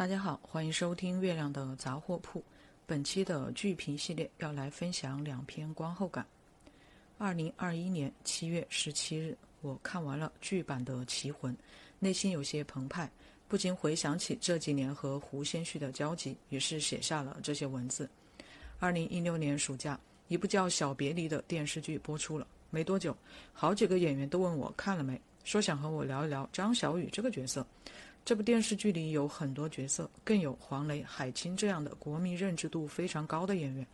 大家好，欢迎收听月亮的杂货铺。本期的剧评系列要来分享两篇观后感。二零二一年七月十七日，我看完了剧版的《棋魂》，内心有些澎湃，不禁回想起这几年和胡先煦的交集，于是写下了这些文字。二零一六年暑假，一部叫《小别离》的电视剧播出了，没多久，好几个演员都问我看了没，说想和我聊一聊张小雨这个角色。这部电视剧里有很多角色，更有黄磊、海清这样的国民认知度非常高的演员。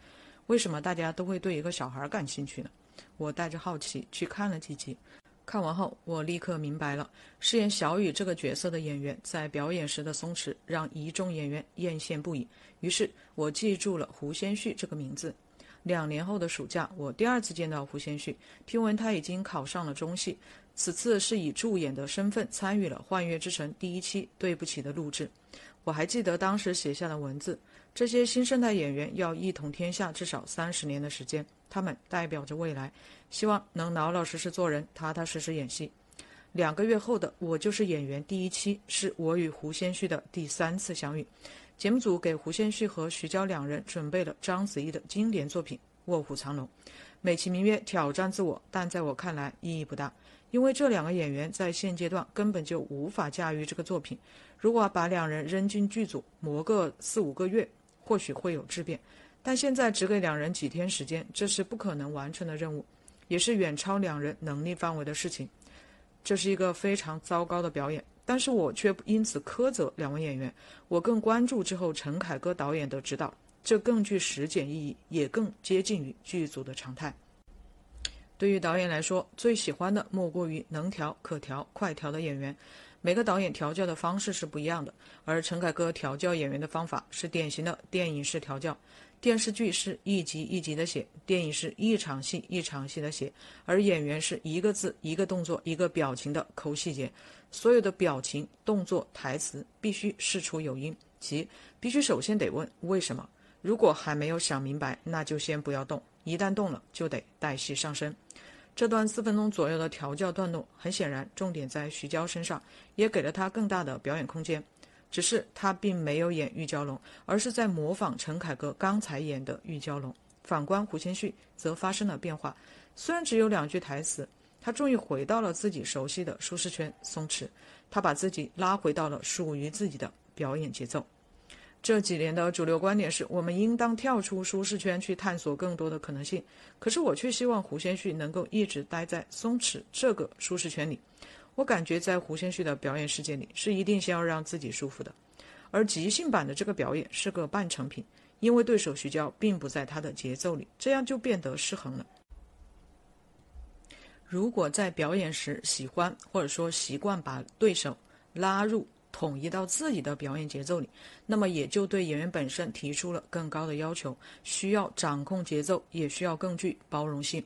为什么大家都会对一个小孩感兴趣呢？我带着好奇去看了几集，看完后我立刻明白了，饰演小雨这个角色的演员在表演时的松弛让一众演员艳羡不已。于是我记住了胡先煦这个名字。两年后的暑假，我第二次见到胡先煦，听闻他已经考上了中戏。此次是以助演的身份参与了《幻乐之城》第一期《对不起》的录制。我还记得当时写下的文字：这些新生代演员要一统天下至少三十年的时间，他们代表着未来，希望能老老实实做人，踏踏实实演戏。两个月后的《我就是演员》第一期是我与胡先煦的第三次相遇。节目组给胡先煦和徐娇两人准备了章子怡的经典作品《卧虎藏龙》，美其名曰挑战自我，但在我看来意义不大。因为这两个演员在现阶段根本就无法驾驭这个作品，如果把两人扔进剧组磨个四五个月，或许会有质变，但现在只给两人几天时间，这是不可能完成的任务，也是远超两人能力范围的事情。这是一个非常糟糕的表演，但是我却因此苛责两位演员，我更关注之后陈凯歌导演的指导，这更具实践意义，也更接近于剧组的常态。对于导演来说，最喜欢的莫过于能调、可调、快调的演员。每个导演调教的方式是不一样的，而陈凯歌调教演员的方法是典型的电影式调教。电视剧是一集一集的写，电影是一场戏一场戏的写，而演员是一个字、一个动作、一个表情的抠细节。所有的表情、动作、台词必须事出有因，即必须首先得问为什么。如果还没有想明白，那就先不要动。一旦动了，就得带戏上身。这段四分钟左右的调教段落，很显然重点在徐娇身上，也给了她更大的表演空间。只是她并没有演玉娇龙，而是在模仿陈凯歌刚才演的玉娇龙。反观胡先煦，则发生了变化。虽然只有两句台词，他终于回到了自己熟悉的舒适圈，松弛。他把自己拉回到了属于自己的表演节奏。这几年的主流观点是我们应当跳出舒适圈去探索更多的可能性，可是我却希望胡先煦能够一直待在松弛这个舒适圈里。我感觉在胡先煦的表演世界里是一定先要让自己舒服的，而即兴版的这个表演是个半成品，因为对手徐娇并不在他的节奏里，这样就变得失衡了。如果在表演时喜欢或者说习惯把对手拉入。统一到自己的表演节奏里，那么也就对演员本身提出了更高的要求，需要掌控节奏，也需要更具包容性。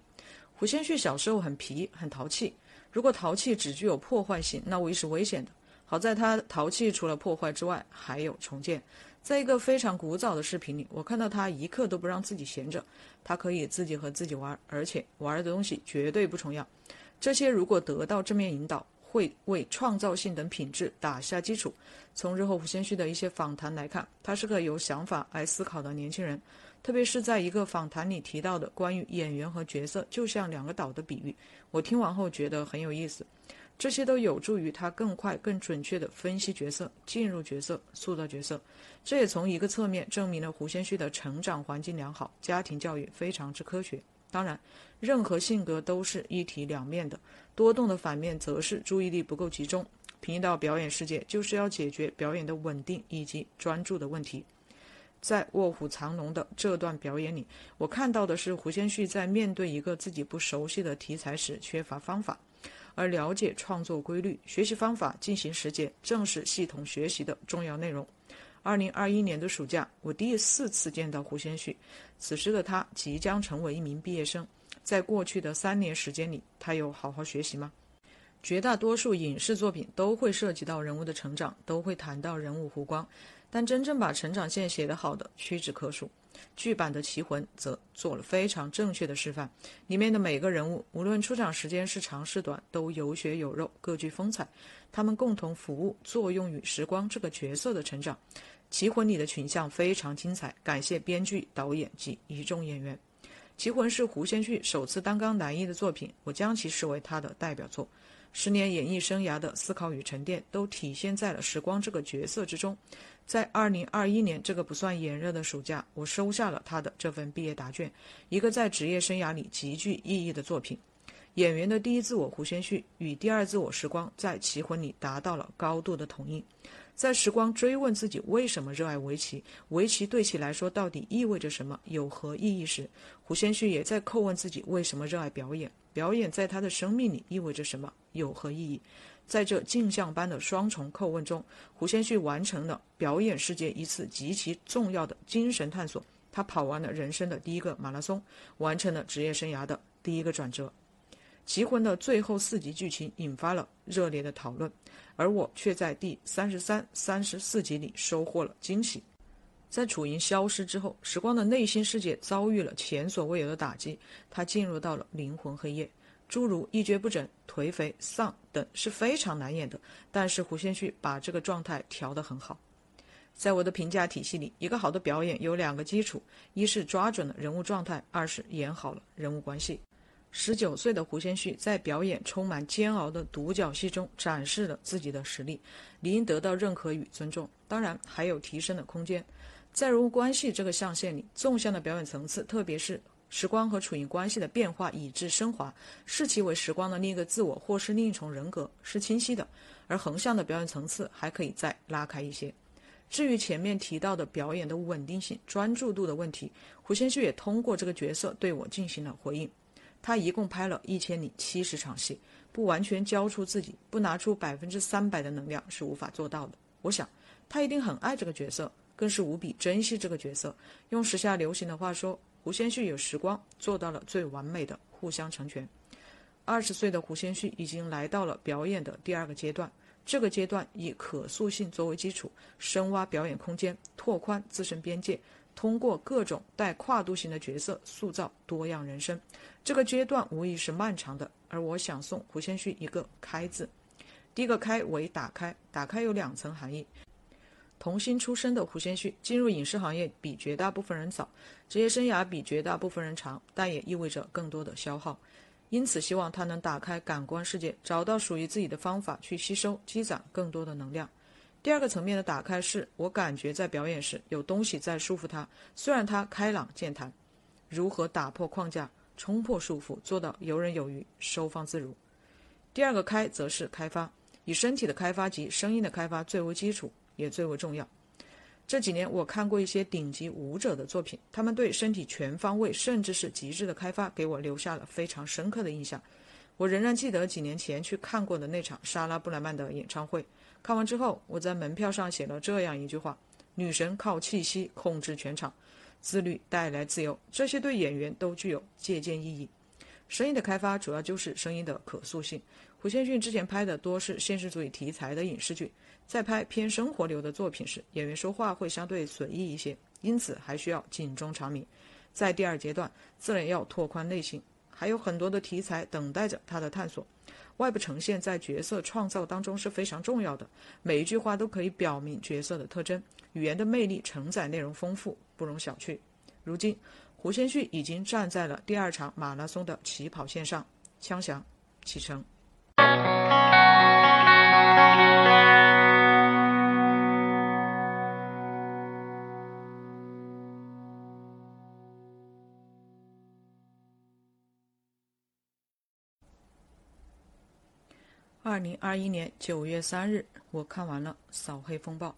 胡先煦小时候很皮，很淘气。如果淘气只具有破坏性，那无疑是危险的。好在他淘气除了破坏之外，还有重建。在一个非常古早的视频里，我看到他一刻都不让自己闲着，他可以自己和自己玩，而且玩的东西绝对不重要。这些如果得到正面引导。会为创造性等品质打下基础。从日后胡先煦的一些访谈来看，他是个有想法、爱思考的年轻人。特别是在一个访谈里提到的关于演员和角色就像两个岛的比喻，我听完后觉得很有意思。这些都有助于他更快、更准确地分析角色、进入角色、塑造角色。这也从一个侧面证明了胡先煦的成长环境良好，家庭教育非常之科学。当然，任何性格都是一体两面的，多动的反面则是注意力不够集中。平移到表演世界，就是要解决表演的稳定以及专注的问题。在《卧虎藏龙》的这段表演里，我看到的是胡先煦在面对一个自己不熟悉的题材时缺乏方法，而了解创作规律、学习方法、进行实践，正是系统学习的重要内容。二零二一年的暑假，我第四次见到胡先煦。此时的他即将成为一名毕业生。在过去的三年时间里，他有好好学习吗？绝大多数影视作品都会涉及到人物的成长，都会谈到人物弧光，但真正把成长线写得好的屈指可数。剧版的《棋魂》则做了非常正确的示范，里面的每个人物，无论出场时间是长是短，都有血有肉，各具风采。他们共同服务、作用于时光这个角色的成长。《棋魂》里的群像非常精彩，感谢编剧、导演及一众演员。《棋魂》是胡先煦首次担纲男一的作品，我将其视为他的代表作。十年演艺生涯的思考与沉淀，都体现在了时光这个角色之中。在二零二一年这个不算炎热的暑假，我收下了他的这份毕业答卷，一个在职业生涯里极具意义的作品。演员的第一自我胡先煦与第二自我时光在《棋魂》里达到了高度的统一。在时光追问自己为什么热爱围棋，围棋对其来说到底意味着什么，有何意义时，胡先煦也在叩问自己为什么热爱表演，表演在他的生命里意味着什么，有何意义。在这镜像般的双重叩问中，胡先煦完成了表演世界一次极其重要的精神探索。他跑完了人生的第一个马拉松，完成了职业生涯的第一个转折。《棋魂》的最后四集剧情引发了热烈的讨论，而我却在第三十三、三十四集里收获了惊喜。在楚莹消失之后，时光的内心世界遭遇了前所未有的打击，他进入到了灵魂黑夜。诸如一蹶不振、颓废、丧等是非常难演的，但是胡先煦把这个状态调得很好。在我的评价体系里，一个好的表演有两个基础：一是抓准了人物状态，二是演好了人物关系。十九岁的胡先煦在表演充满煎熬的独角戏中展示了自己的实力，理应得到认可与尊重。当然，还有提升的空间。在人物关系这个象限里，纵向的表演层次，特别是。时光和楚莹关系的变化以致升华，视其为时光的另一个自我，或是另一重人格，是清晰的；而横向的表演层次还可以再拉开一些。至于前面提到的表演的稳定性、专注度的问题，胡先煦也通过这个角色对我进行了回应。他一共拍了一千零七十场戏，不完全交出自己，不拿出百分之三百的能量是无法做到的。我想，他一定很爱这个角色，更是无比珍惜这个角色。用时下流行的话说。胡先煦有时光，做到了最完美的互相成全。二十岁的胡先煦已经来到了表演的第二个阶段，这个阶段以可塑性作为基础，深挖表演空间，拓宽自身边界，通过各种带跨度型的角色塑造多样人生。这个阶段无疑是漫长的，而我想送胡先煦一个“开”字。第一个“开”为打开，打开有两层含义。童星出身的胡先煦进入影视行业比绝大部分人早，职业生涯比绝大部分人长，但也意味着更多的消耗。因此，希望他能打开感官世界，找到属于自己的方法去吸收、积攒更多的能量。第二个层面的打开是，我感觉在表演时有东西在束缚他，虽然他开朗健谈，如何打破框架、冲破束缚，做到游刃有余、收放自如。第二个开则是开发，以身体的开发及声音的开发最为基础。也最为重要。这几年我看过一些顶级舞者的作品，他们对身体全方位甚至是极致的开发，给我留下了非常深刻的印象。我仍然记得几年前去看过的那场莎拉布莱曼的演唱会。看完之后，我在门票上写了这样一句话：“女神靠气息控制全场，自律带来自由。”这些对演员都具有借鉴意义。声音的开发主要就是声音的可塑性。胡先煦之前拍的多是现实主义题材的影视剧。在拍偏生活流的作品时，演员说话会相对随意一些，因此还需要警钟长鸣。在第二阶段，自然要拓宽内心，还有很多的题材等待着他的探索。外部呈现在角色创造当中是非常重要的，每一句话都可以表明角色的特征，语言的魅力承载内容丰富，不容小觑。如今，胡先煦已经站在了第二场马拉松的起跑线上，枪响，启程。二零二一年九月三日，我看完了《扫黑风暴》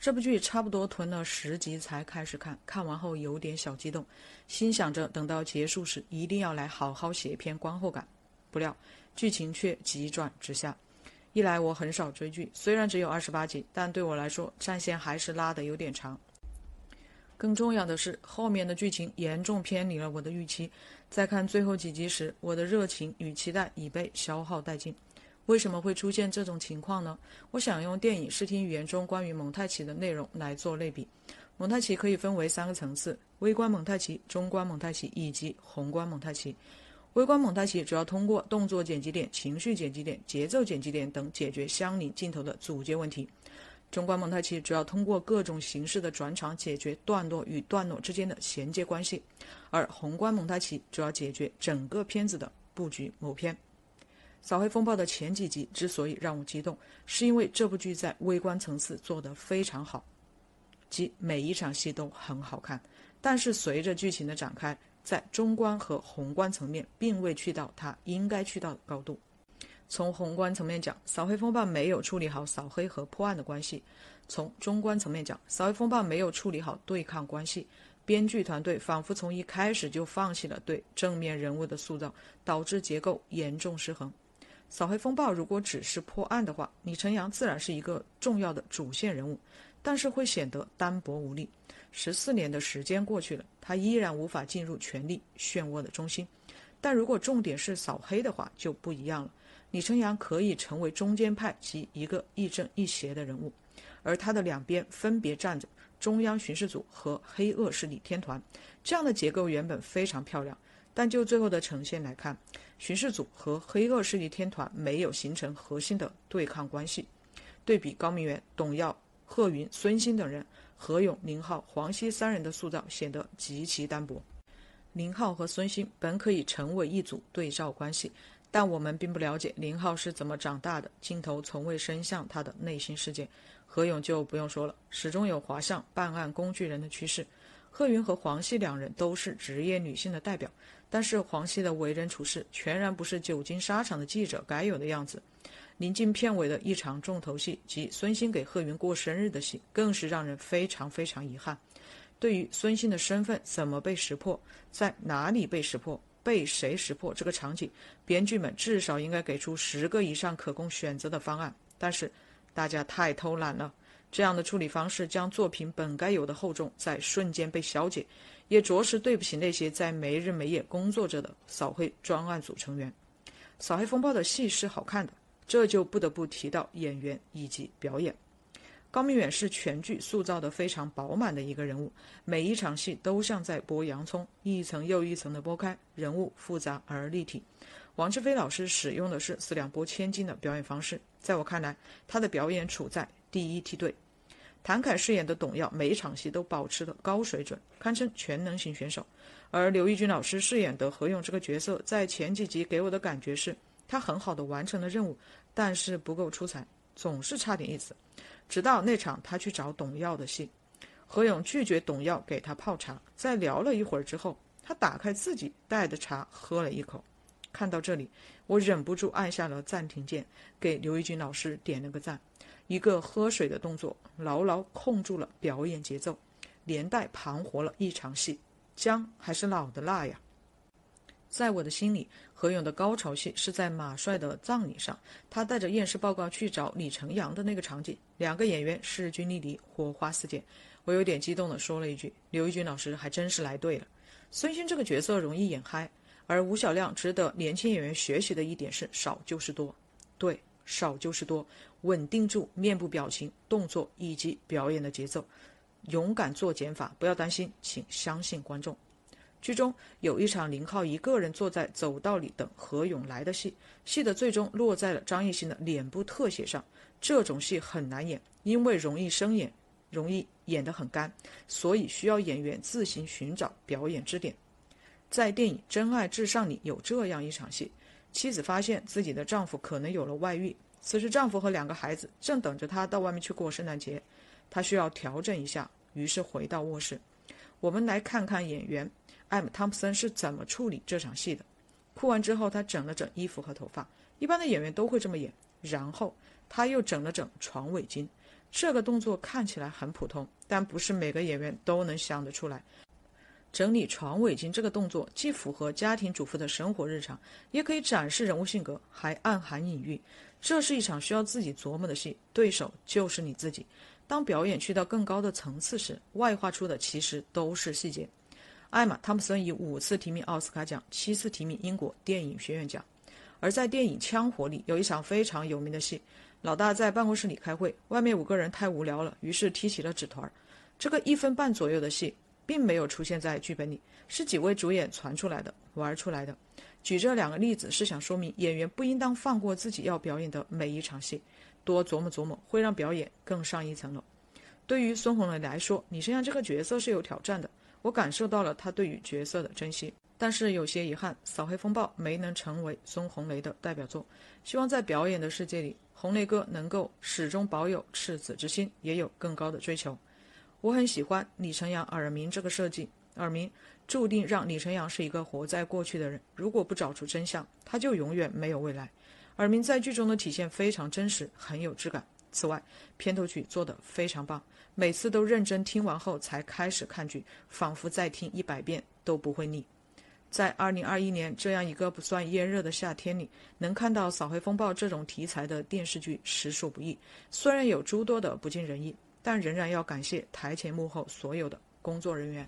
这部剧，差不多囤了十集才开始看。看完后有点小激动，心想着等到结束时一定要来好好写一篇观后感。不料剧情却急转直下。一来我很少追剧，虽然只有二十八集，但对我来说战线还是拉得有点长。更重要的是，后面的剧情严重偏离了我的预期。在看最后几集时，我的热情与期待已被消耗殆尽。为什么会出现这种情况呢？我想用电影视听语言中关于蒙太奇的内容来做类比。蒙太奇可以分为三个层次：微观蒙太奇、中观蒙太奇以及宏观蒙太奇。微观蒙太奇主要通过动作剪辑点、情绪剪辑点、节奏剪辑点等解决相邻镜头的组接问题。中观蒙太奇主要通过各种形式的转场解决段落与段落之间的衔接关系，而宏观蒙太奇主要解决整个片子的布局谋篇。《扫黑风暴》的前几集之所以让我激动，是因为这部剧在微观层次做得非常好，即每一场戏都很好看。但是随着剧情的展开，在中观和宏观层面并未去到它应该去到的高度。从宏观层面讲，《扫黑风暴》没有处理好扫黑和破案的关系；从中观层面讲，《扫黑风暴》没有处理好对抗关系。编剧团队仿佛从一开始就放弃了对正面人物的塑造，导致结构严重失衡。扫黑风暴如果只是破案的话，李晨阳自然是一个重要的主线人物，但是会显得单薄无力。十四年的时间过去了，他依然无法进入权力漩涡的中心。但如果重点是扫黑的话，就不一样了。李晨阳可以成为中间派及一个亦正亦邪的人物，而他的两边分别站着中央巡视组和黑恶势力天团，这样的结构原本非常漂亮。但就最后的呈现来看，巡视组和黑恶势力天团没有形成核心的对抗关系。对比高明远、董耀、贺云、孙兴等人，何勇、林浩、黄西三人的塑造显得极其单薄。林浩和孙兴本可以成为一组对照关系，但我们并不了解林浩是怎么长大的，镜头从未伸向他的内心世界。何勇就不用说了，始终有滑向办案工具人的趋势。贺云和黄西两人都是职业女性的代表。但是黄西的为人处事全然不是久经沙场的记者该有的样子。临近片尾的一场重头戏及孙兴给贺云过生日的戏，更是让人非常非常遗憾。对于孙兴的身份怎么被识破，在哪里被识破，被谁识破这个场景，编剧们至少应该给出十个以上可供选择的方案。但是大家太偷懒了，这样的处理方式将作品本该有的厚重在瞬间被消解。也着实对不起那些在没日没夜工作着的扫黑专案组成员。扫黑风暴的戏是好看的，这就不得不提到演员以及表演。高明远是全剧塑造的非常饱满的一个人物，每一场戏都像在剥洋葱，一层又一层的剥开，人物复杂而立体。王志飞老师使用的是四两拨千斤的表演方式，在我看来，他的表演处在第一梯队。谭凯饰演的董耀，每一场戏都保持了高水准，堪称全能型选手。而刘奕君老师饰演的何勇这个角色，在前几集给我的感觉是，他很好的完成了任务，但是不够出彩，总是差点意思。直到那场他去找董耀的戏，何勇拒绝董耀给他泡茶，在聊了一会儿之后，他打开自己带的茶喝了一口。看到这里，我忍不住按下了暂停键，给刘奕君老师点了个赞。一个喝水的动作，牢牢控住了表演节奏，连带盘活了一场戏。姜还是老的辣呀！在我的心里，何勇的高潮戏是在马帅的葬礼上，他带着验尸报告去找李成阳的那个场景，两个演员势均力敌，火花四溅。我有点激动地说了一句：“刘奕君老师还真是来对了。”孙兴这个角色容易演嗨，而吴小亮值得年轻演员学习的一点是少就是多。对。少就是多，稳定住面部表情、动作以及表演的节奏，勇敢做减法，不要担心，请相信观众。剧中有一场林浩一个人坐在走道里等何勇来的戏，戏的最终落在了张艺兴的脸部特写上。这种戏很难演，因为容易生演，容易演得很干，所以需要演员自行寻找表演支点。在电影《真爱至上》里有这样一场戏。妻子发现自己的丈夫可能有了外遇，此时丈夫和两个孩子正等着她到外面去过圣诞节，她需要调整一下，于是回到卧室。我们来看看演员艾姆·汤普森是怎么处理这场戏的。哭完之后，他整了整衣服和头发，一般的演员都会这么演。然后他又整了整床围巾，这个动作看起来很普通，但不是每个演员都能想得出来。整理床围巾这个动作，既符合家庭主妇的生活日常，也可以展示人物性格，还暗含隐喻。这是一场需要自己琢磨的戏，对手就是你自己。当表演去到更高的层次时，外化出的其实都是细节。艾玛·汤普森以五次提名奥斯卡奖，七次提名英国电影学院奖。而在电影《枪火》里，有一场非常有名的戏，老大在办公室里开会，外面五个人太无聊了，于是提起了纸团。这个一分半左右的戏，并没有出现在剧本里，是几位主演传出来的、玩出来的。举这两个例子，是想说明演员不应当放过自己要表演的每一场戏，多琢磨琢磨，会让表演更上一层楼。对于孙红雷来说，你身上这个角色是有挑战的，我感受到了他对于角色的珍惜。但是有些遗憾，《扫黑风暴》没能成为孙红雷的代表作。希望在表演的世界里，红雷哥能够始终保有赤子之心，也有更高的追求。我很喜欢李晨阳耳鸣这个设计，耳鸣。注定让李晨阳是一个活在过去的人。如果不找出真相，他就永远没有未来。耳鸣在剧中的体现非常真实，很有质感。此外，片头曲做得非常棒，每次都认真听完后才开始看剧，仿佛再听一百遍都不会腻。在二零二一年这样一个不算炎热的夏天里，能看到《扫黑风暴》这种题材的电视剧实属不易。虽然有诸多的不尽人意，但仍然要感谢台前幕后所有的工作人员。